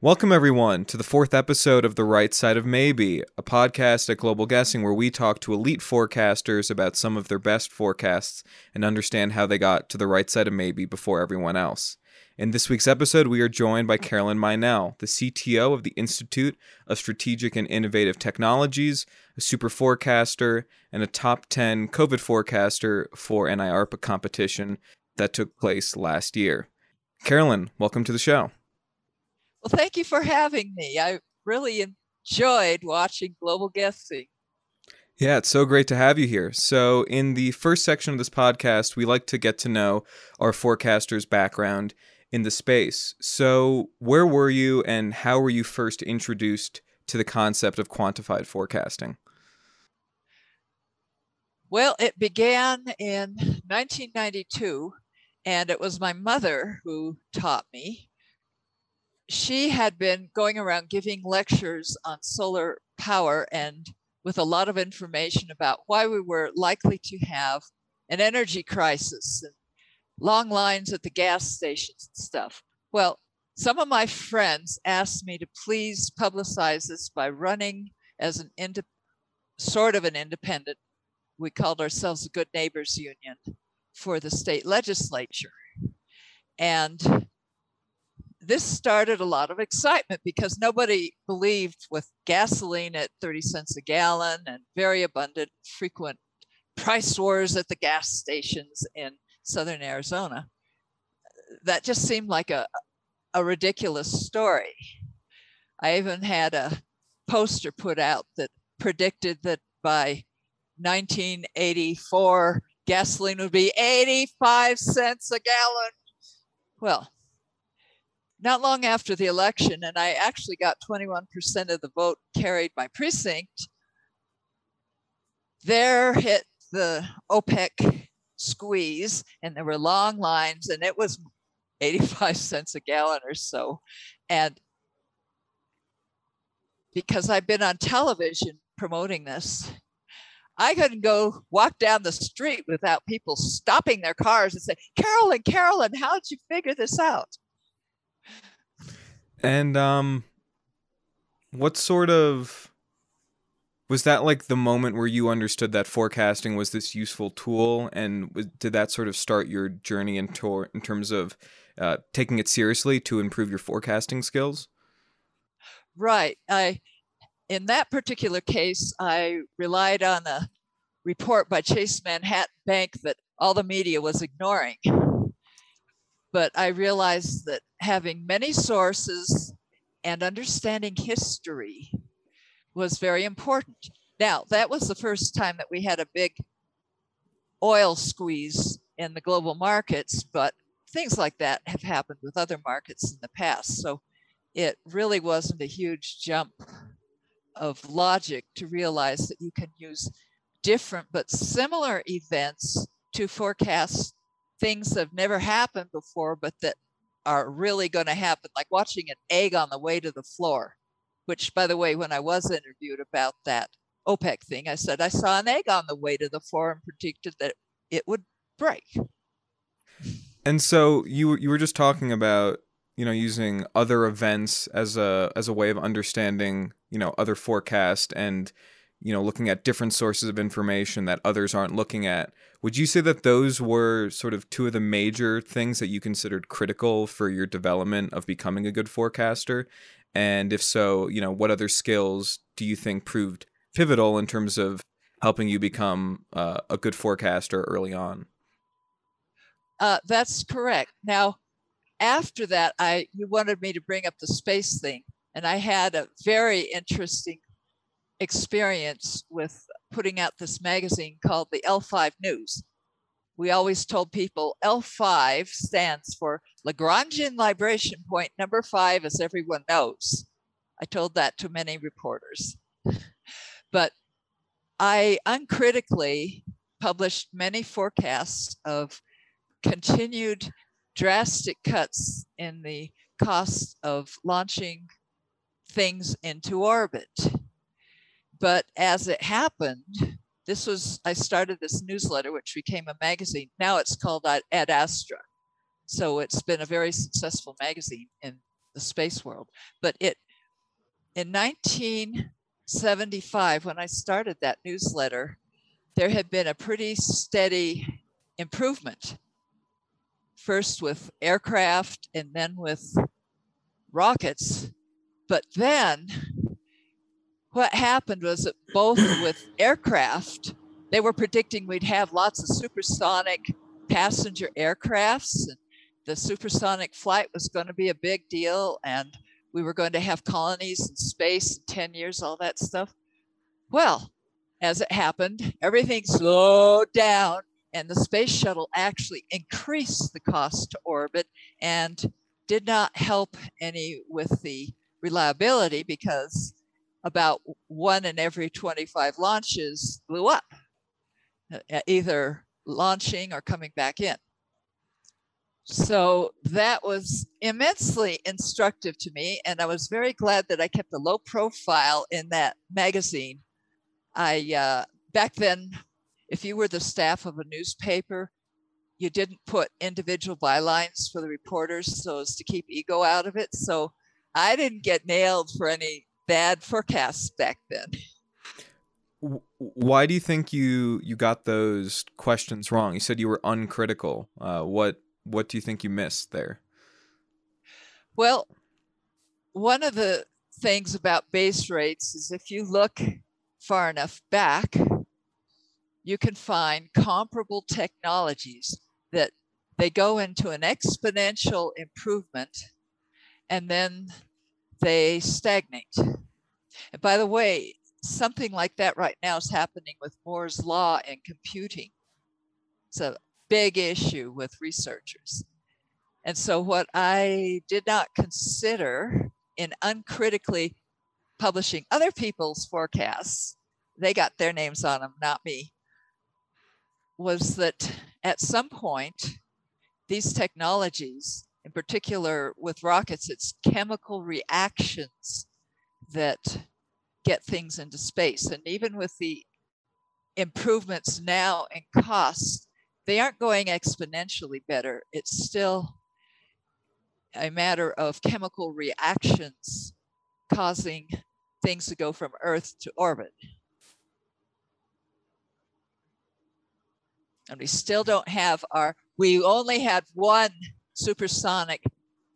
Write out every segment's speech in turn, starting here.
Welcome, everyone, to the fourth episode of The Right Side of Maybe, a podcast at Global Guessing where we talk to elite forecasters about some of their best forecasts and understand how they got to the right side of maybe before everyone else. In this week's episode, we are joined by Carolyn Meinel, the CTO of the Institute of Strategic and Innovative Technologies, a super forecaster, and a top 10 COVID forecaster for an IARPA competition that took place last year. Carolyn, welcome to the show. Well, thank you for having me. I really enjoyed watching Global Guessing. Yeah, it's so great to have you here. So, in the first section of this podcast, we like to get to know our forecaster's background in the space. So, where were you and how were you first introduced to the concept of quantified forecasting? Well, it began in 1992, and it was my mother who taught me she had been going around giving lectures on solar power and with a lot of information about why we were likely to have an energy crisis and long lines at the gas stations and stuff. Well, some of my friends asked me to please publicize this by running as an ind- sort of an independent. We called ourselves the Good Neighbors Union for the state legislature. And this started a lot of excitement because nobody believed with gasoline at 30 cents a gallon and very abundant, frequent price wars at the gas stations in southern Arizona. That just seemed like a, a ridiculous story. I even had a poster put out that predicted that by 1984, gasoline would be 85 cents a gallon. Well, not long after the election, and I actually got 21% of the vote carried by precinct, there hit the OPEC squeeze, and there were long lines, and it was 85 cents a gallon or so. And because I've been on television promoting this, I couldn't go walk down the street without people stopping their cars and say, Carolyn, Carolyn, how'd you figure this out? And um what sort of was that like the moment where you understood that forecasting was this useful tool? And did that sort of start your journey in, tor- in terms of uh, taking it seriously to improve your forecasting skills? Right. I in that particular case i relied on a report by chase manhattan bank that all the media was ignoring but I realized that having many sources and understanding history was very important. Now, that was the first time that we had a big oil squeeze in the global markets, but things like that have happened with other markets in the past. So it really wasn't a huge jump of logic to realize that you can use different but similar events to forecast things that have never happened before, but that are really going to happen, like watching an egg on the way to the floor, which, by the way, when I was interviewed about that OPEC thing, I said I saw an egg on the way to the floor and predicted that it would break. And so you you were just talking about you know using other events as a as a way of understanding you know other forecast and you know looking at different sources of information that others aren't looking at would you say that those were sort of two of the major things that you considered critical for your development of becoming a good forecaster? And if so you know what other skills do you think proved pivotal in terms of helping you become uh, a good forecaster early on? Uh, that's correct. Now after that i you wanted me to bring up the space thing and i had a very interesting experience with putting out this magazine called the L5 News. We always told people L5 stands for Lagrangian libration point number five, as everyone knows. I told that to many reporters. but I uncritically published many forecasts of continued drastic cuts in the cost of launching things into orbit. But as it happened, this was, I started this newsletter, which became a magazine. Now it's called Ad Astra. So it's been a very successful magazine in the space world. But it in 1975, when I started that newsletter, there had been a pretty steady improvement. First with aircraft and then with rockets. But then what happened was that both with aircraft, they were predicting we'd have lots of supersonic passenger aircrafts. And the supersonic flight was going to be a big deal. And we were going to have colonies in space in 10 years, all that stuff. Well, as it happened, everything slowed down and the space shuttle actually increased the cost to orbit and did not help any with the reliability because about one in every 25 launches blew up, uh, either launching or coming back in. So that was immensely instructive to me. And I was very glad that I kept a low profile in that magazine. I, uh, back then, if you were the staff of a newspaper, you didn't put individual bylines for the reporters so as to keep ego out of it. So I didn't get nailed for any bad forecasts back then. Why do you think you you got those questions wrong? You said you were uncritical. Uh, what what do you think you missed there? Well, one of the things about base rates is if you look far enough back, you can find comparable technologies that they go into an exponential improvement and then they stagnate. And by the way, something like that right now is happening with Moore's law and computing. It's a big issue with researchers. And so, what I did not consider in uncritically publishing other people's forecasts, they got their names on them, not me, was that at some point, these technologies, in particular with rockets, it's chemical reactions that get things into space. And even with the improvements now in costs, they aren't going exponentially better. It's still a matter of chemical reactions causing things to go from Earth to orbit. And we still don't have our, we only had one supersonic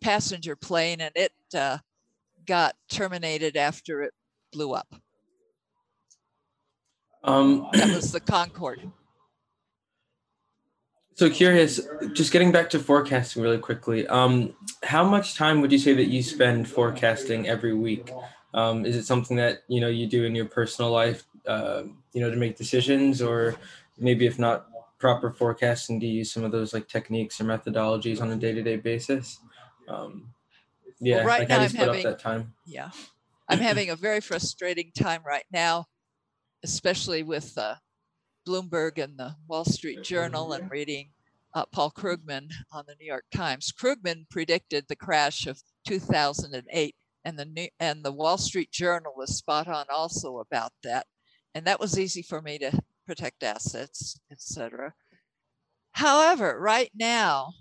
passenger plane and it uh, got terminated after it blew up. Um, that was the Concorde. So curious, just getting back to forecasting really quickly. Um, how much time would you say that you spend forecasting every week? Um, is it something that you know you do in your personal life, uh, you know, to make decisions, or maybe if not proper forecasting, do you use some of those like techniques or methodologies on a day-to-day basis? Um, yeah, well, right like now how do you I'm having, that time? Yeah, I'm having a very frustrating time right now, especially with uh, Bloomberg and the Wall Street Journal and reading uh, Paul Krugman on the New York Times. Krugman predicted the crash of 2008, and the New, and the Wall Street Journal was spot on also about that. And that was easy for me to protect assets, etc. However, right now,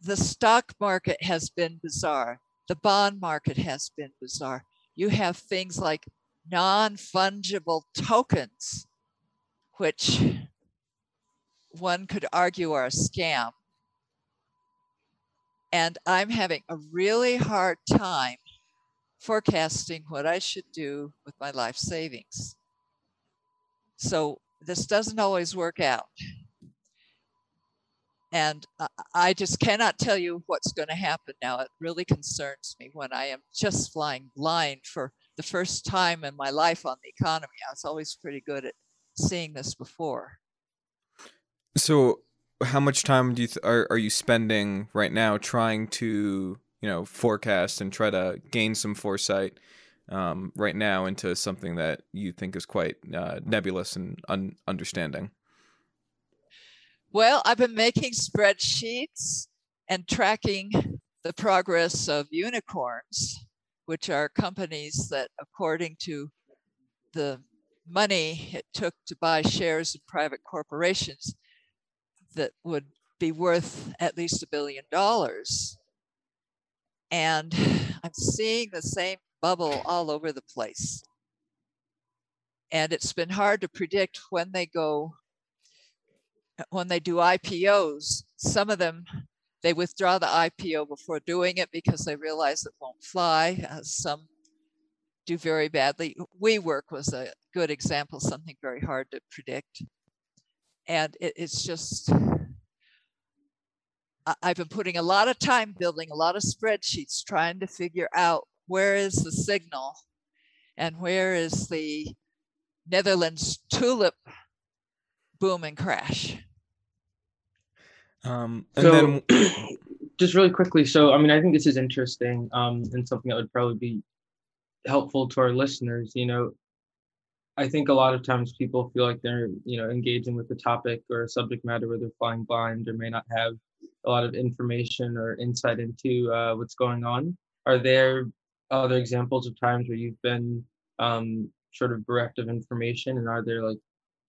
the stock market has been bizarre. The bond market has been bizarre. You have things like non fungible tokens, which one could argue are a scam. And I'm having a really hard time forecasting what I should do with my life savings. So this doesn't always work out. And I just cannot tell you what's going to happen now. It really concerns me when I am just flying blind for the first time in my life on the economy. I was always pretty good at seeing this before. So, how much time do you th- are are you spending right now trying to you know forecast and try to gain some foresight um, right now into something that you think is quite uh, nebulous and un- understanding? Well, I've been making spreadsheets and tracking the progress of unicorns, which are companies that, according to the money it took to buy shares in private corporations, that would be worth at least a billion dollars. And I'm seeing the same bubble all over the place. And it's been hard to predict when they go, when they do IPOs. Some of them, they withdraw the IPO before doing it because they realize it won't fly. Uh, some do very badly. WeWork was a good example, something very hard to predict. And it, it's just, I've been putting a lot of time building a lot of spreadsheets trying to figure out where is the signal and where is the Netherlands tulip boom and crash. Um, and so, then just really quickly, so I mean, I think this is interesting um, and something that would probably be helpful to our listeners. You know, I think a lot of times people feel like they're, you know, engaging with a topic or a subject matter where they're flying blind or may not have a lot of information or insight into uh, what's going on. Are there other examples of times where you've been um, sort of bereft of information, and are there like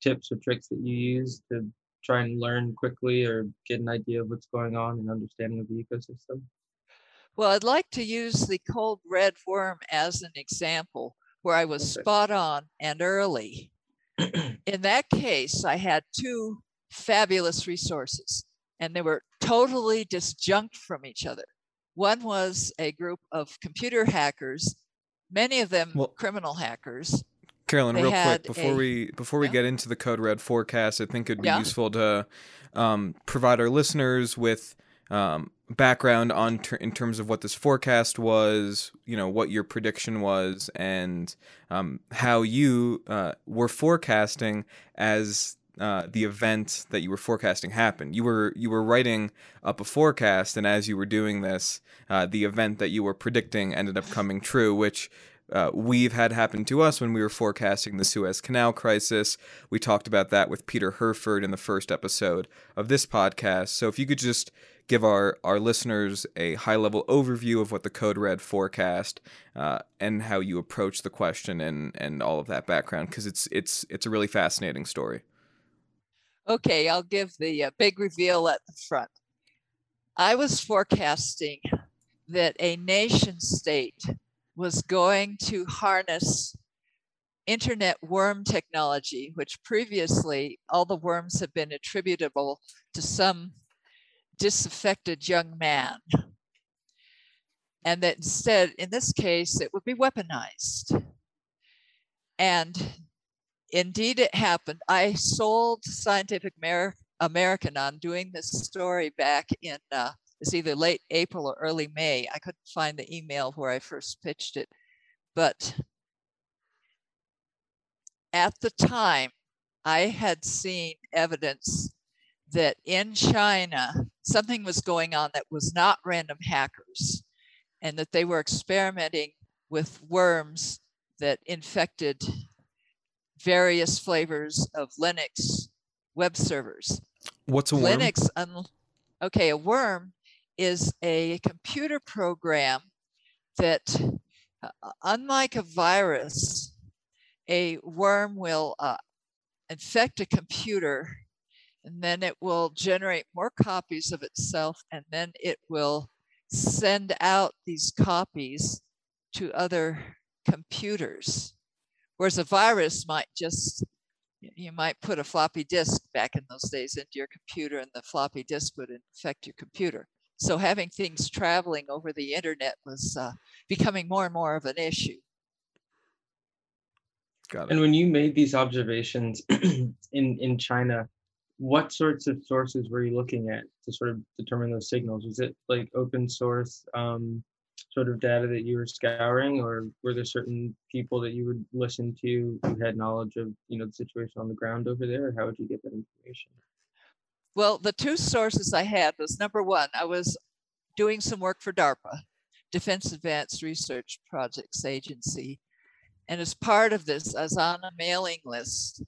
tips or tricks that you use to try and learn quickly or get an idea of what's going on and understanding of the ecosystem? Well, I'd like to use the Code Red worm as an example where I was okay. spot on and early. In that case, I had two fabulous resources and they were totally disjunct from each other. One was a group of computer hackers, many of them well, criminal hackers. Carolyn, they real quick before a, we before we yeah. get into the code red forecast, I think it'd be yeah. useful to um, provide our listeners with um, background on ter- in terms of what this forecast was, you know, what your prediction was, and um, how you uh, were forecasting as uh, the event that you were forecasting happened. You were you were writing up a forecast, and as you were doing this, uh, the event that you were predicting ended up coming true, which. Uh, we've had happen to us when we were forecasting the Suez Canal crisis. We talked about that with Peter Herford in the first episode of this podcast. So, if you could just give our, our listeners a high level overview of what the Code Red forecast uh, and how you approach the question and, and all of that background, because it's it's it's a really fascinating story. Okay, I'll give the uh, big reveal at the front. I was forecasting that a nation state was going to harness internet worm technology, which previously all the worms have been attributable to some disaffected young man. And that instead, in this case, it would be weaponized. And indeed it happened. I sold Scientific Amer- American on doing this story back in uh, it's either late April or early May. I couldn't find the email where I first pitched it, but at the time, I had seen evidence that in China something was going on that was not random hackers, and that they were experimenting with worms that infected various flavors of Linux web servers. What's a worm? Linux, un- okay, a worm is a computer program that, uh, unlike a virus, a worm will uh, infect a computer and then it will generate more copies of itself and then it will send out these copies to other computers. Whereas a virus might just, you might put a floppy disk back in those days into your computer and the floppy disk would infect your computer. So having things traveling over the internet was uh, becoming more and more of an issue. Got it. And when you made these observations in, in China, what sorts of sources were you looking at to sort of determine those signals? Was it like open source um, sort of data that you were scouring, or were there certain people that you would listen to who had knowledge of you know the situation on the ground over there? How would you get that information? Well, the two sources I had was number one, I was doing some work for DARPA, Defense Advanced Research Projects Agency. And as part of this, I was on a mailing list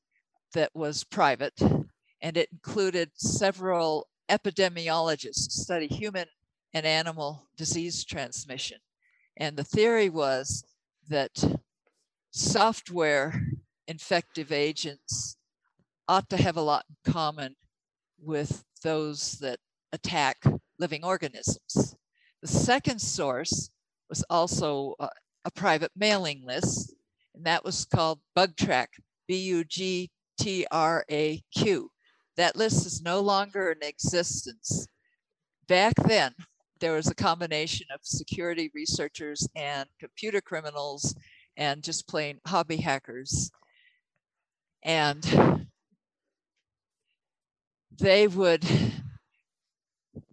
that was private, and it included several epidemiologists study human and animal disease transmission. And the theory was that software infective agents ought to have a lot in common with those that attack living organisms. The second source was also a, a private mailing list, and that was called BugTraq, B U G T R A Q. That list is no longer in existence. Back then, there was a combination of security researchers and computer criminals and just plain hobby hackers. And they would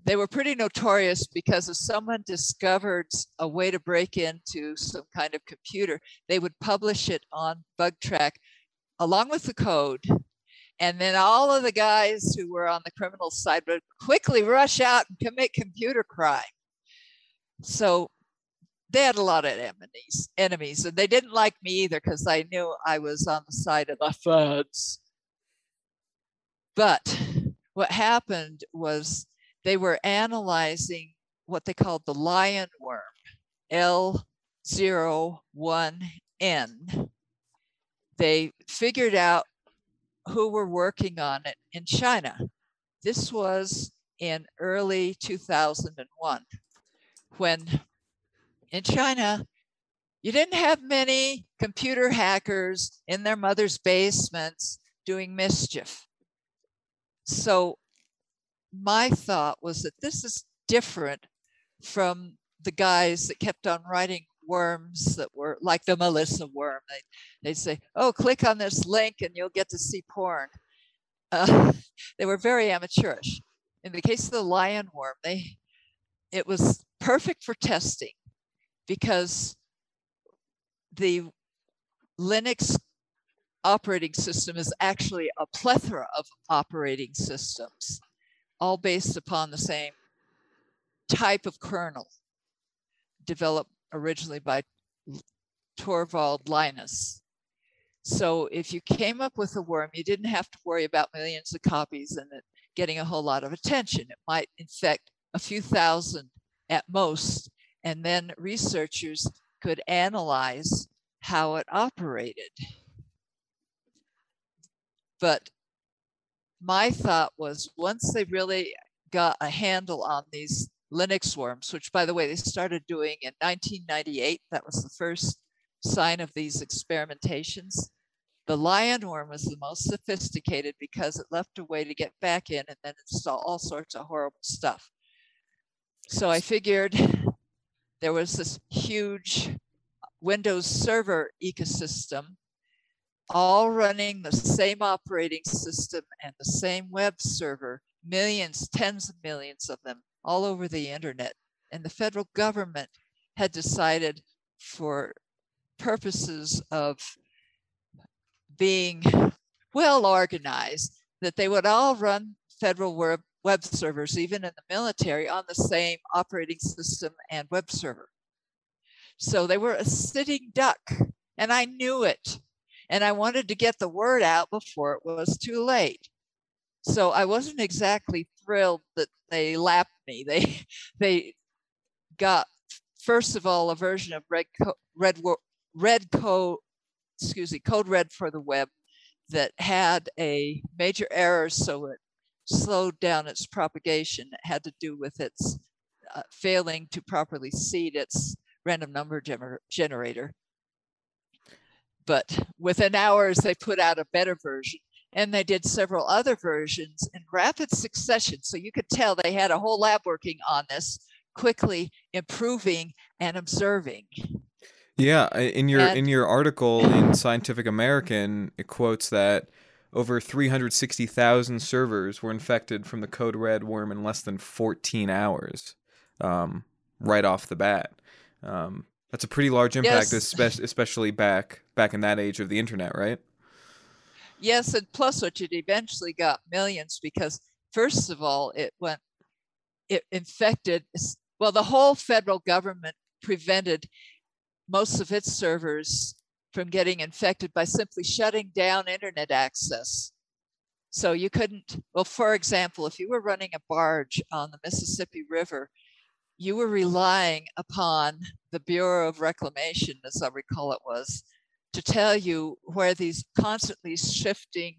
they were pretty notorious because if someone discovered a way to break into some kind of computer, they would publish it on BugTraq along with the code. And then all of the guys who were on the criminal side would quickly rush out and commit computer crime. So they had a lot of enemies, enemies, and they didn't like me either because I knew I was on the side of the feds. But what happened was they were analyzing what they called the lion worm, L01N. They figured out who were working on it in China. This was in early 2001 when in China, you didn't have many computer hackers in their mother's basements doing mischief. So my thought was that this is different from the guys that kept on writing worms that were like the Melissa worm. They, they'd say, oh, click on this link and you'll get to see porn. Uh, they were very amateurish. In the case of the lion worm, they it was perfect for testing because the Linux operating system is actually a plethora of operating systems all based upon the same type of kernel developed originally by Torvald Linus. So if you came up with a worm, you didn't have to worry about millions of copies and it getting a whole lot of attention. It might infect a few thousand at most, and then researchers could analyze how it operated. But my thought was once they really got a handle on these Linux worms, which by the way, they started doing in 1998, that was the first sign of these experimentations. The lion worm was the most sophisticated because it left a way to get back in and then install all sorts of horrible stuff. So I figured there was this huge Windows server ecosystem all running the same operating system and the same web server, millions, tens of millions of them all over the internet. And the federal government had decided for purposes of being well organized that they would all run federal web, web servers, even in the military, on the same operating system and web server. So they were a sitting duck, and I knew it. And I wanted to get the word out before it was too late. So I wasn't exactly thrilled that they lapped me. They they got first of all a version of Red Co- Red Red Code, excuse me, Code Red for the web that had a major error, so it slowed down its propagation. It had to do with its uh, failing to properly seed its random number gener- generator. But within hours, they put out a better version. And they did several other versions in rapid succession. So you could tell they had a whole lab working on this, quickly improving and observing. Yeah, in your and, in your article in Scientific American, it quotes that over 360,000 servers were infected from the Code Red worm in less than 14 hours, um, right off the bat. Um, that's a pretty large impact, yes. especially back back in that age of the internet, right? Yes, and plus, what it eventually got millions because first of all, it went, it infected. Well, the whole federal government prevented most of its servers from getting infected by simply shutting down internet access. So you couldn't, well, for example, if you were running a barge on the Mississippi River, you were relying upon the Bureau of Reclamation, as I recall it was, to tell you where these constantly shifting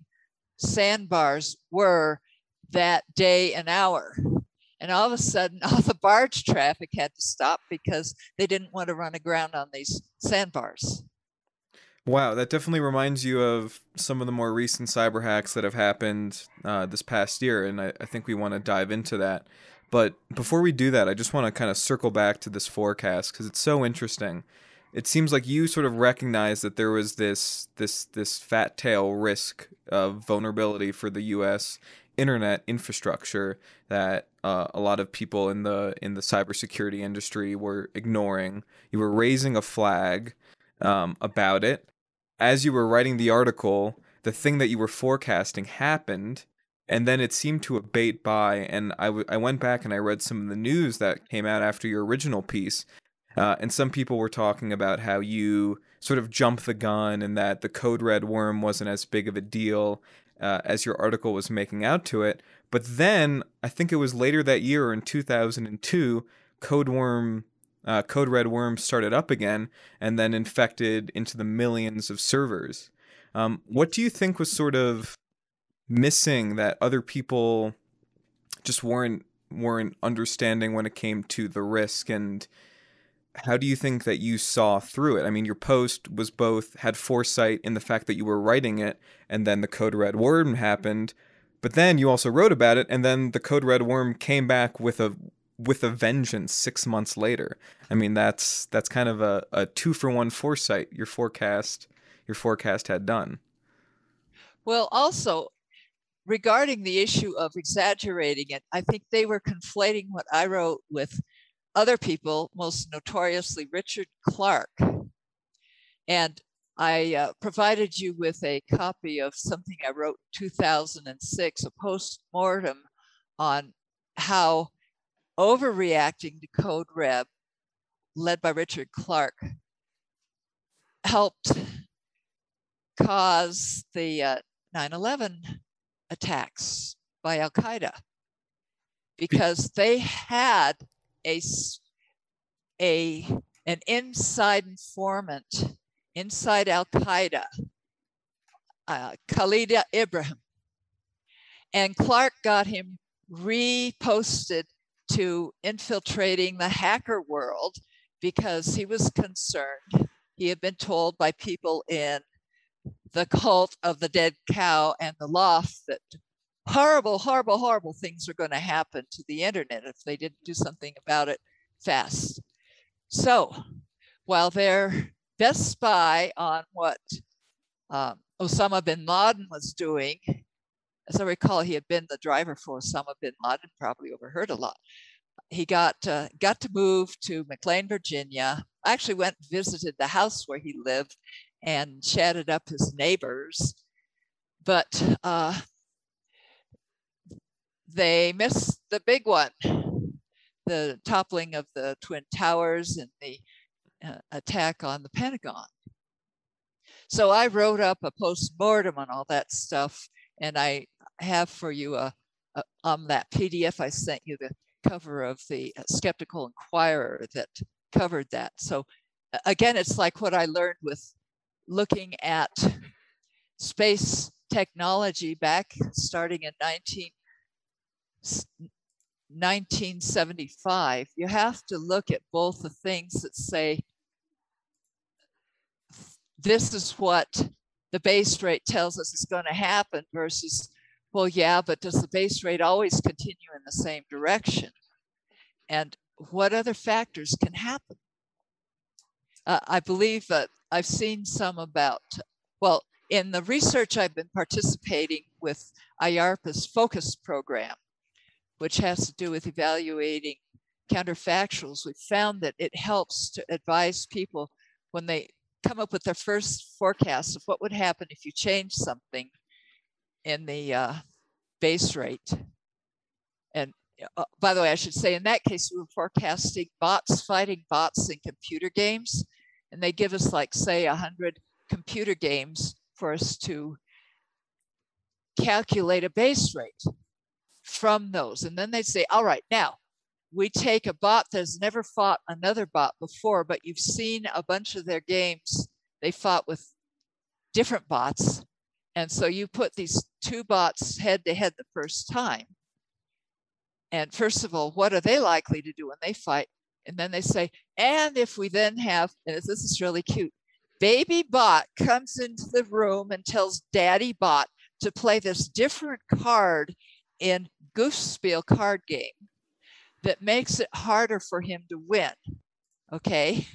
sandbars were that day and hour. And all of a sudden, all the barge traffic had to stop because they didn't want to run aground on these sandbars. Wow, that definitely reminds you of some of the more recent cyber hacks that have happened uh, this past year, and I, I think we want to dive into that. But before we do that, I just want to kind of circle back to this forecast because it's so interesting. It seems like you sort of recognized that there was this this this fat tail risk of vulnerability for the U.S. internet infrastructure that uh, a lot of people in the in the cybersecurity industry were ignoring. You were raising a flag um, about it, as you were writing the article, the thing that you were forecasting happened, and then it seemed to abate by. And I, w- I went back and I read some of the news that came out after your original piece, uh, and some people were talking about how you sort of jumped the gun and that the code red worm wasn't as big of a deal uh, as your article was making out to it. But then I think it was later that year in 2002, Code Worm uh, Code Red Worm started up again and then infected into the millions of servers. Um, what do you think was sort of missing that other people just weren't weren't understanding when it came to the risk and how do you think that you saw through it? I mean, your post was both had foresight in the fact that you were writing it, and then the Code Red Worm happened, but then you also wrote about it, and then the Code Red Worm came back with a with a vengeance six months later. I mean, that's that's kind of a, a two for one foresight your forecast your forecast had done. Well, also regarding the issue of exaggerating it, I think they were conflating what I wrote with other people, most notoriously Richard Clarke. And I uh, provided you with a copy of something I wrote in 2006, a post mortem on how overreacting to Code Red, led by Richard Clarke, helped cause the uh, 9 11 attacks by Al Qaeda because they had a, a, an inside informant inside Al Qaeda, uh, Khalid Ibrahim. And Clarke got him reposted to infiltrating the hacker world because he was concerned. He had been told by people in the cult of the dead cow and the L0pht that horrible, horrible, horrible things are going to happen to the internet if they didn't do something about it fast. So while their best spy on what um, Osama bin Laden was doing as I recall, he had been the driver for Osama bin Laden, probably overheard a lot. He got uh, got to move to McLean, Virginia. I actually went and visited the house where he lived and chatted up his neighbors, but uh, they missed the big one, the toppling of the Twin Towers and the uh, attack on the Pentagon. So I wrote up a post mortem on all that stuff, and I have for you a, a um, that PDF I sent you the cover of the uh, Skeptical Inquirer that covered that. So again, it's like what I learned with looking at space technology back starting in 19, 1975. You have to look at both the things that say, this is what the base rate tells us is going to happen versus well, yeah, but does the base rate always continue in the same direction? And what other factors can happen? Uh, I believe that I've seen some about, well, in the research I've been participating with IARPA's focus program, which has to do with evaluating counterfactuals, we found that it helps to advise people when they come up with their first forecast of what would happen if you change something in the uh, base rate. And uh, by the way, I should say in that case, we were forecasting bots fighting bots in computer games. And they give us like, say, 100 computer games for us to calculate a base rate from those. And then they say, all right, now we take a bot that's never fought another bot before, but you've seen a bunch of their games. They fought with different bots. And so you put these two bots head to head the first time. And first of all, what are they likely to do when they fight? And then they say, and if we then have, and this is really cute, baby bot comes into the room and tells daddy bot to play this different card in Glücksspiel card game that makes it harder for him to win. Okay.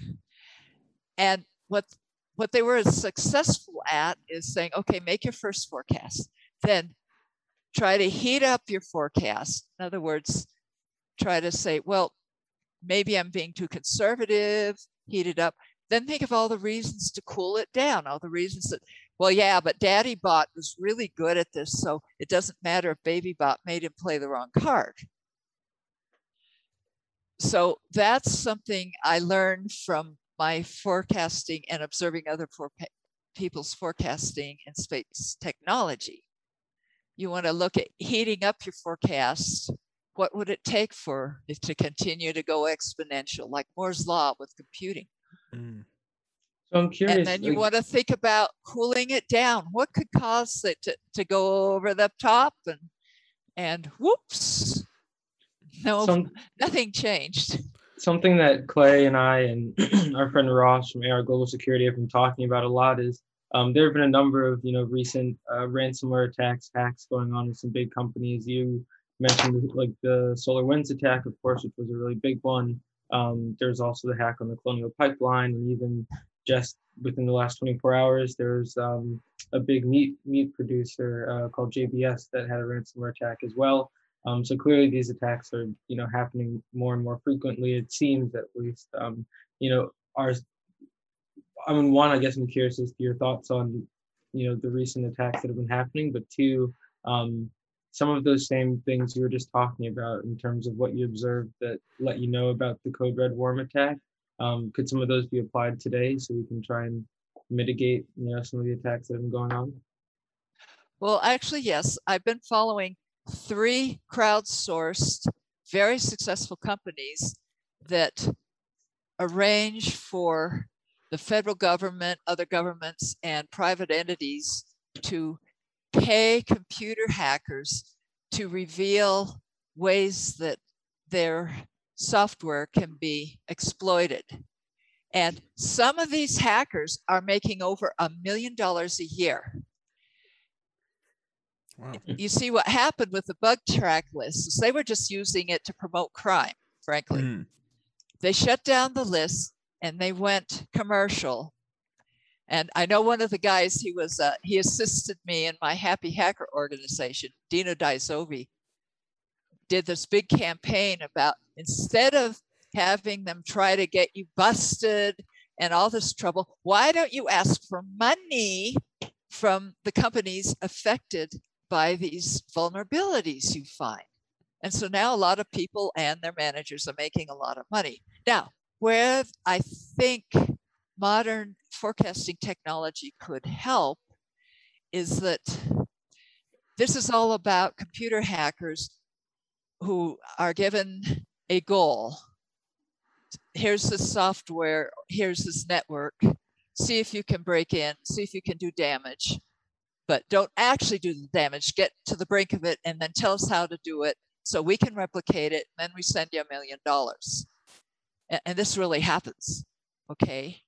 And what what they were successful at is saying, okay, make your first forecast. Then try to heat up your forecast. In other words, try to say, well, maybe I'm being too conservative, heat it up. Then think of all the reasons to cool it down, all the reasons that, well, yeah, but Daddy Bot was really good at this, so it doesn't matter if Baby Bot made him play the wrong card. So that's something I learned from my forecasting and observing other people's forecasting in space technology. You want to look at heating up your forecast. What would it take for it to continue to go exponential, like Moore's law with computing? Mm. So I'm curious. And then you like, want to think about cooling it down. What could cause it to, to go over the top and and whoops. No, some, nothing changed. Something that Clay and I and our friend Ross from AR Global Security have been talking about a lot is um, there have been a number of you know recent uh, ransomware attacks, hacks going on with some big companies. You mentioned like the SolarWinds attack, of course, which was a really big one. Um, there's also the hack on the Colonial Pipeline, and even just within the last 24 hours, there's um, a big meat meat producer uh, called JBS that had a ransomware attack as well. Um, so clearly, these attacks are you know happening more and more frequently. It seems at least. Um, you know, our I mean, one, I guess I'm curious as to your thoughts on you know the recent attacks that have been happening, but two, um, some of those same things you were just talking about in terms of what you observed that let you know about the Code Red Worm attack. Um, could some of those be applied today so we can try and mitigate, you know, some of the attacks that have been going on? Well, actually, yes. I've been following three crowdsourced, very successful companies that arrange for the federal government, other governments, and private entities to pay computer hackers to reveal ways that their software can be exploited. And some of these hackers are making over a million dollars a year. Wow. You see what happened with the bug track lists. They were just using it to promote crime, frankly. Mm. They shut down the list and they went commercial. And I know one of the guys, he was uh, he assisted me in my Happy Hacker organization, Dino Dai Zovi, did this big campaign about instead of having them try to get you busted and all this trouble, why don't you ask for money from the companies affected by these vulnerabilities you find? And so now a lot of people and their managers are making a lot of money. Now, where I think modern forecasting technology could help is that this is all about computer hackers who are given a goal. Here's the software, here's this network. See if you can break in, see if you can do damage, but don't actually do the damage. Get to the brink of it and then tell us how to do it so we can replicate it. And then we send you a million dollars. And this really happens. Okay.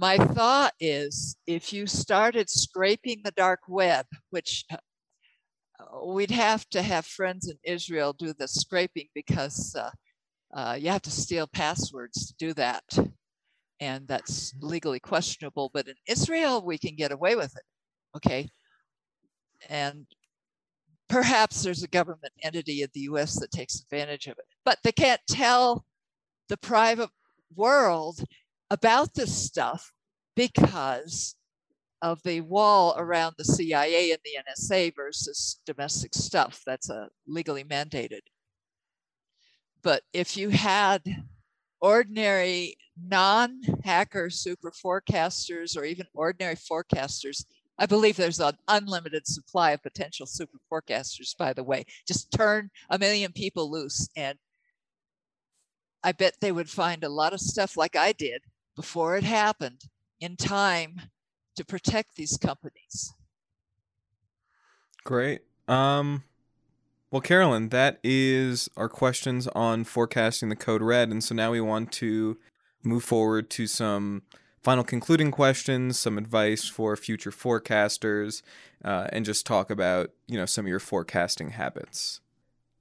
My thought is if you started scraping the dark web, which uh, we'd have to have friends in Israel do the scraping because uh, uh, you have to steal passwords to do that. And that's mm-hmm. legally questionable. But in Israel, we can get away with it. Okay. And perhaps there's a government entity in the US that takes advantage of it, but they can't tell the private world about this stuff because of the wall around the CIA and the NSA versus domestic stuff that's uh, legally mandated. But if you had ordinary non hacker super forecasters or even ordinary forecasters, I believe there's an unlimited supply of potential super forecasters, by the way. Just turn a million people loose, and I bet they would find a lot of stuff like I did before it happened in time to protect these companies. Great. Um, Well, Carolyn, that is our questions on forecasting the code red. And so now we want to move forward to some final concluding questions, some advice for future forecasters, uh, and just talk about, you know, some of your forecasting habits.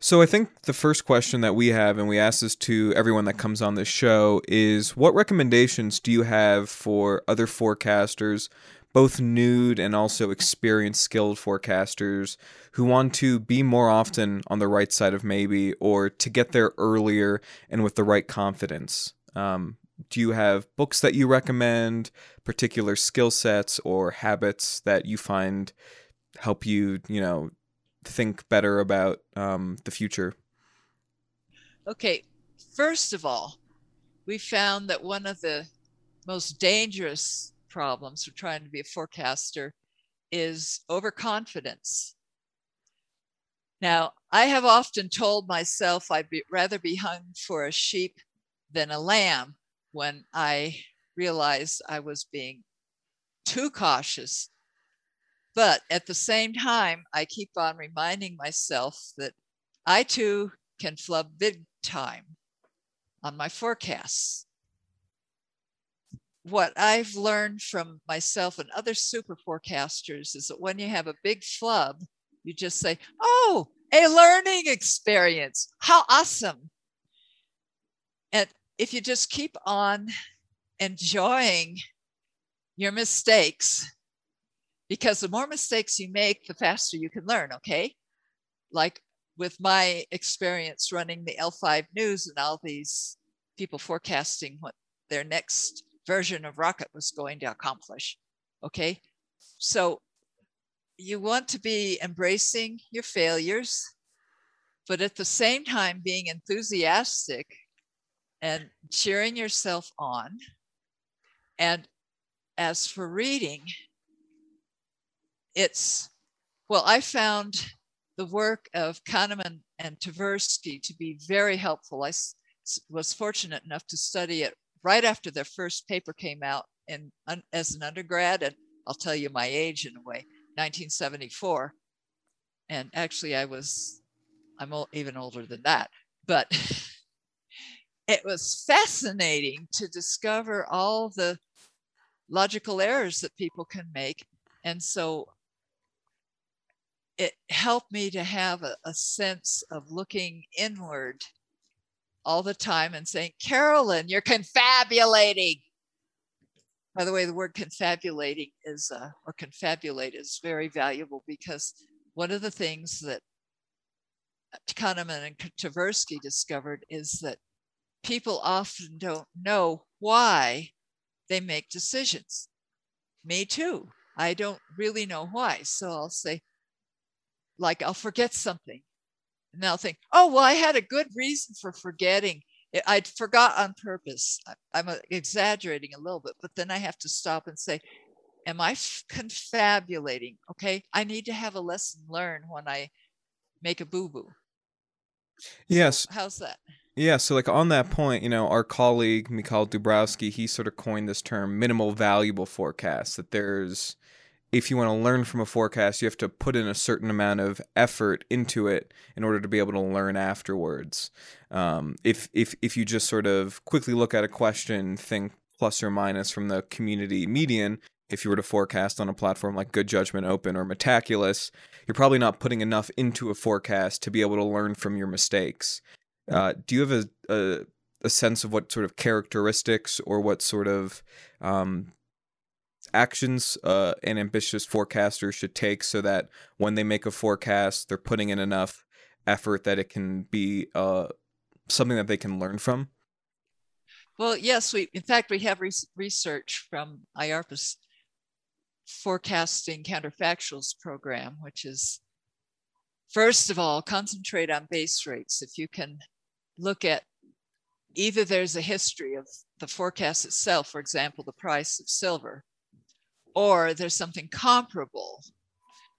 So I think the first question that we have, and we ask this to everyone that comes on this show, is what recommendations do you have for other forecasters both nude and also experienced skilled forecasters who want to be more often on the right side of maybe or to get there earlier and with the right confidence. Um, do you have books that you recommend, particular skill sets or habits that you find help you, you know, think better about um, the future? Okay, first of all, we found that one of the most dangerous problems for trying to be a forecaster is overconfidence. Now, I have often told myself I'd be, rather be hung for a sheep than a lamb when I realized I was being too cautious. But at the same time, I keep on reminding myself that I too can flub big time on my forecasts what I've learned from myself and other super forecasters is that when you have a big flub, you just say, Oh, a learning experience. How awesome. And if you just keep on enjoying your mistakes, because the more mistakes you make, the faster you can learn, okay? Like with my experience running the L5 News and all these people forecasting what their next version of rocket was going to accomplish. Okay. So you want to be embracing your failures, but at the same time being enthusiastic and cheering yourself on. And as for reading, it's, well, I found the work of Kahneman and Tversky to be very helpful. I was fortunate enough to study it right after their first paper came out in un, as an undergrad, and I'll tell you my age in a way, 1974. And actually, I was, I'm even older than that, but it was fascinating to discover all the logical errors that people can make. And so it helped me to have a, a sense of looking inward all the time and saying, Carolyn, you're confabulating. By the way, the word confabulating is, uh, or confabulate is very valuable because one of the things that Kahneman and Tversky discovered is that people often don't know why they make decisions. Me too. I don't really know why. So I'll say, like, I'll forget something and I'll think, oh, well, I had a good reason for forgetting. I'd forgot on purpose. I'm uh, exaggerating a little bit, but then I have to stop and say, am I confabulating? Okay. I need to have a lesson learned when I make a boo boo. Yes. How's that? Yeah, so like on that point, you know, our colleague Mikhail Dubrowski, he sort of coined this term minimal valuable forecast that there's if you want to learn from a forecast, you have to put in a certain amount of effort into it in order to be able to learn afterwards. Um, if if if you just sort of quickly look at a question, think plus or minus from the community median, if you were to forecast on a platform like Good Judgment Open or Metaculus, you're probably not putting enough into a forecast to be able to learn from your mistakes. Uh, do you have a, a, a sense of what sort of characteristics or what sort of um, actions uh, an ambitious forecaster should take so that when they make a forecast, they're putting in enough effort that it can be uh, something that they can learn from? Well, yes, we in fact we have re- research from IARPA's forecasting counterfactuals program, which is first of all concentrate on base rates. If you can look at either there's a history of the forecast itself, for example, the price of silver, or there's something comparable.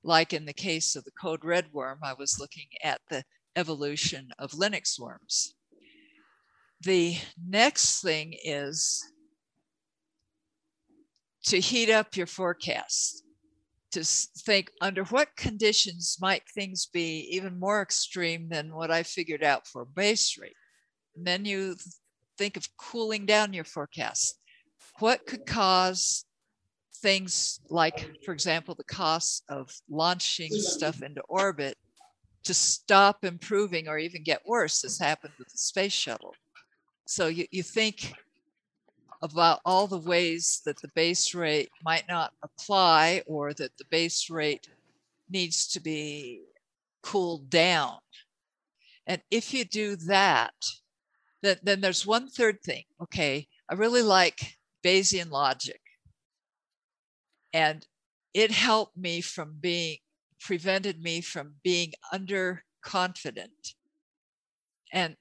Like in the case of the code red worm, I was looking at the evolution of Linux worms. The next thing is to heat up your forecast. to think under what conditions might things be even more extreme than what I figured out for base rate. And then you think of cooling down your forecast. What could cause things like, for example, the cost of launching stuff into orbit to stop improving or even get worse, as happened with the space shuttle. So you, you think about all the ways that the base rate might not apply or that the base rate needs to be cooled down. And if you do that, then, then there's one third thing. Okay, I really like Bayesian logic. And it helped me from being, prevented me from being underconfident. And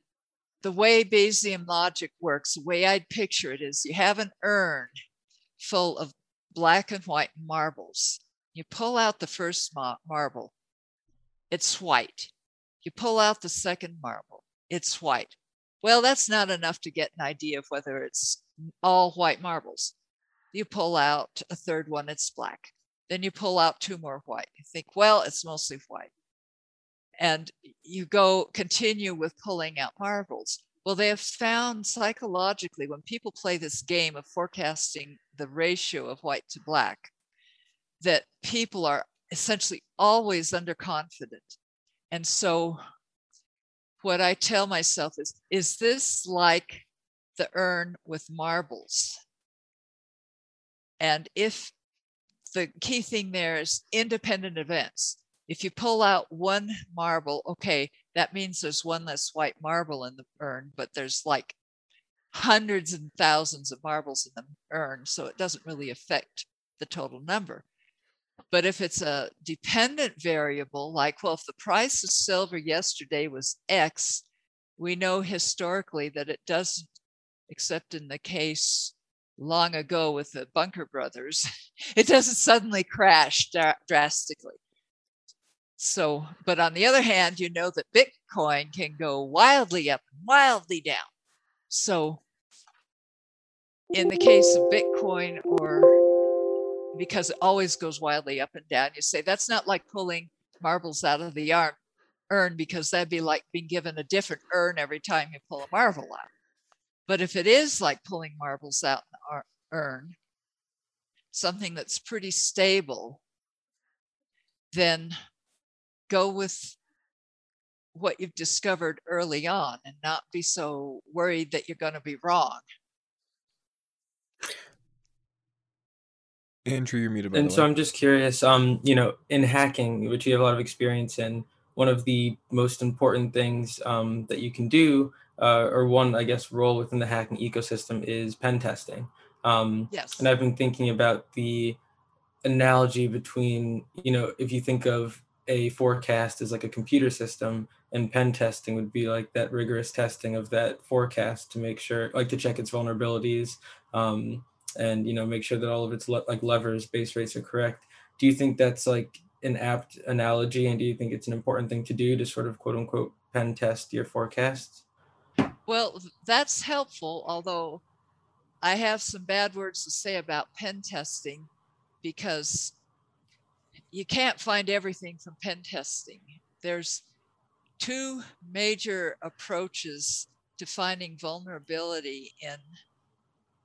the way Bayesian logic works, the way I'd picture it is you have an urn full of black and white marbles. You pull out the first marble, it's white. You pull out the second marble, it's white. Well, that's not enough to get an idea of whether it's all white marbles. You pull out a third one, it's black. Then you pull out two more white. You think, well, it's mostly white and you go continue with pulling out marbles. Well, they have found psychologically when people play this game of forecasting the ratio of white to black, that people are essentially always underconfident. And so, what I tell myself is, is this like the urn with marbles? And if the key thing there is independent events, if you pull out one marble, okay, that means there's one less white marble in the urn, but there's like hundreds and thousands of marbles in the urn, so it doesn't really affect the total number. But if it's a dependent variable, like, well, if the price of silver yesterday was X, we know historically that it doesn't, except in the case long ago with the Bunker brothers, it doesn't suddenly crash drastically. So, but on the other hand, you know that Bitcoin can go wildly up wildly down. So, in the case of Bitcoin, or because it always goes wildly up and down, you say that's not like pulling marbles out of the urn because that'd be like being given a different urn every time you pull a marble out. But if it is like pulling marbles out in the urn, something that's pretty stable, then go with what you've discovered early on and not be so worried that you're going to be wrong. Andrew, you're muted. and so I'm just curious. Um, you know, in hacking, which you have a lot of experience in, one of the most important things um, that you can do, uh, or one, I guess, role within the hacking ecosystem is pen testing. Um, yes. And I've been thinking about the analogy between, you know, if you think of a forecast as like a computer system and pen testing would be like that rigorous testing of that forecast to make sure like to check its vulnerabilities um, and you know make sure that all of its le- like levers base rates are correct do you think that's like an apt analogy and do you think it's an important thing to do to sort of quote unquote pen test your forecasts well that's helpful although i have some bad words to say about pen testing because you can't find everything from pen testing. There's two major approaches to finding vulnerability in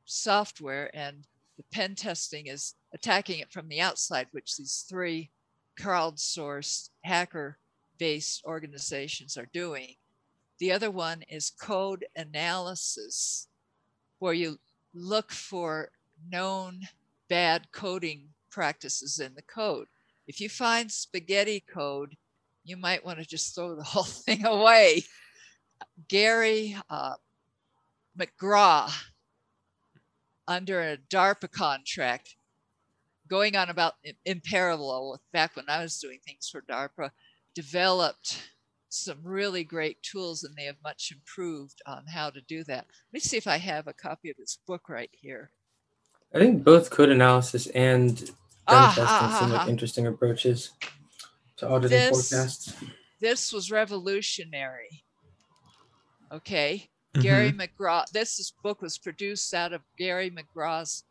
software, and the pen testing is attacking it from the outside, which these three crowdsourced hacker based organizations are doing. The other one is code analysis, where you look for known bad coding practices in the code. If you find spaghetti code, you might want to just throw the whole thing away. Gary uh, McGraw, under a DARPA contract, going on about in, in parallel with back when I was doing things for DARPA, developed some really great tools and they have much improved on how to do that. Let me see if I have a copy of this book right here. I think both code analysis and ah, testing ah, seem ah, like interesting approaches to auditing this, forecasts. This was revolutionary. Okay. Mm-hmm. Gary McGraw, this is, book was produced out of Gary McGraw's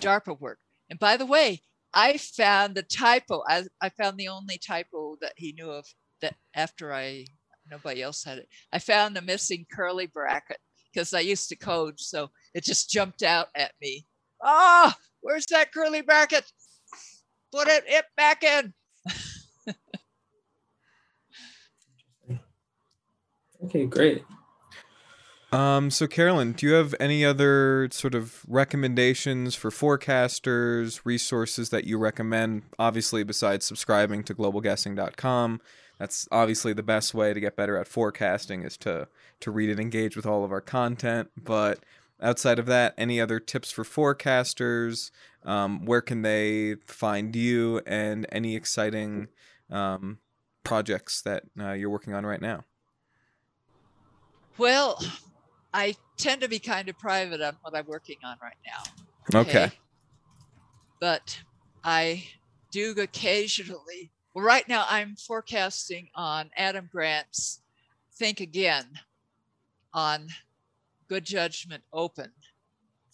DARPA work. And by the way, I found the typo. I, I found the only typo that he knew of that after I nobody else had it. I found the missing curly bracket because I used to code, so it just jumped out at me. Ah, oh, where's that curly bracket? Put it, it back in. okay, great. Um, so Carolyn, do you have any other sort of recommendations for forecasters, resources that you recommend? Obviously, besides subscribing to globalguessing.com, that's obviously the best way to get better at forecasting is to to read and engage with all of our content. But outside of that, any other tips for forecasters? Um, where can they find you and any exciting um, projects that uh, you're working on right now? Well, I tend to be kind of private on what I'm working on right now. Okay. okay. But I do occasionally. Well, right now I'm forecasting on Adam Grant's Think Again on Good Judgment Open.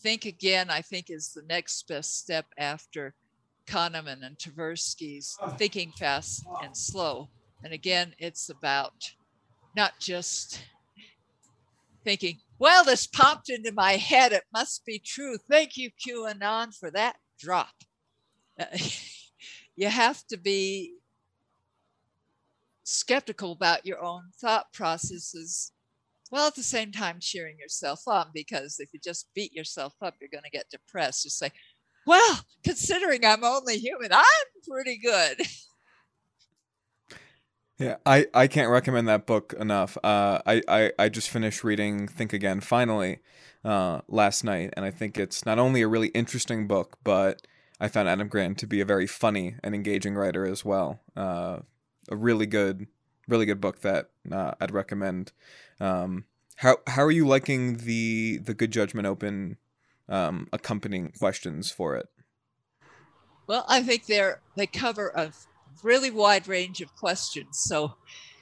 Think Again, I think, is the next best step after Kahneman and Tversky's Thinking Fast and Slow. And again, it's about not just thinking, well, this popped into my head. It must be true. Thank you, QAnon, for that drop. Uh, you have to be skeptical about your own thought processes while at the same time cheering yourself up because if you just beat yourself up, you're going to get depressed. You say, well, considering I'm only human, I'm pretty good. Yeah, I, I can't recommend that book enough. Uh, I, I, I just finished reading Think Again finally uh, last night, and I think it's not only a really interesting book, but I found Adam Grant to be a very funny and engaging writer as well. Uh, a really good, really good book that uh, I'd recommend. Um, how how are you liking the the Good Judgment Open um, accompanying questions for it? Well, I think they're they cover a really wide range of questions. So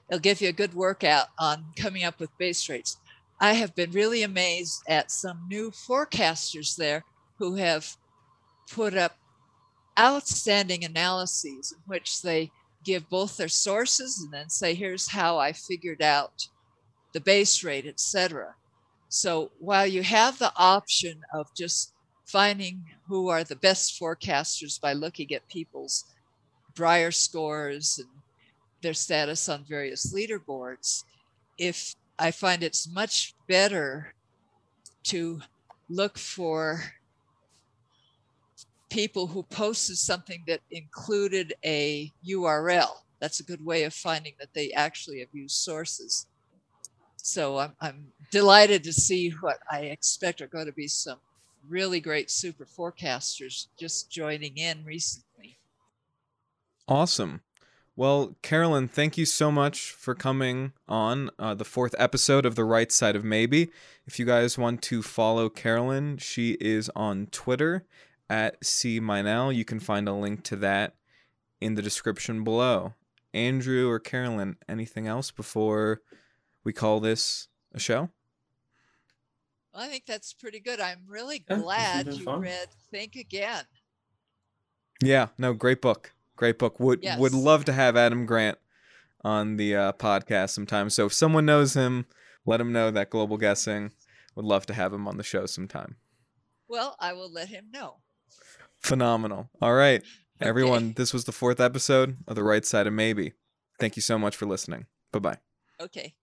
it'll give you a good workout on coming up with base rates. I have been really amazed at some new forecasters there who have put up outstanding analyses in which they give both their sources and then say, here's how I figured out the base rate, etc. So while you have the option of just finding who are the best forecasters by looking at people's Brier scores and their status on various leaderboards, if I find it's much better to look for people who posted something that included a URL. That's a good way of finding that they actually have used sources. So I'm, I'm delighted to see what I expect are going to be some really great super forecasters just joining in recently. Awesome. Well, Carolyn, thank you so much for coming on uh, the fourth episode of The Right Side of Maybe. If you guys want to follow Carolyn, she is on Twitter at C Meinel. You can find a link to that in the description below. Andrew or Carolyn, anything else before we call this a show? Well, I think that's pretty good. I'm really glad you fun. read Think Again. Yeah, no, great book. Great book. Would yes. would love to have Adam Grant on the uh, podcast sometime. So if someone knows him, let him know that Global Guessing would love to have him on the show sometime. Well, I will let him know. Phenomenal. All right. Okay. Everyone, this was the fourth episode of The Right Side of Maybe. Thank you so much for listening. Bye bye. Okay.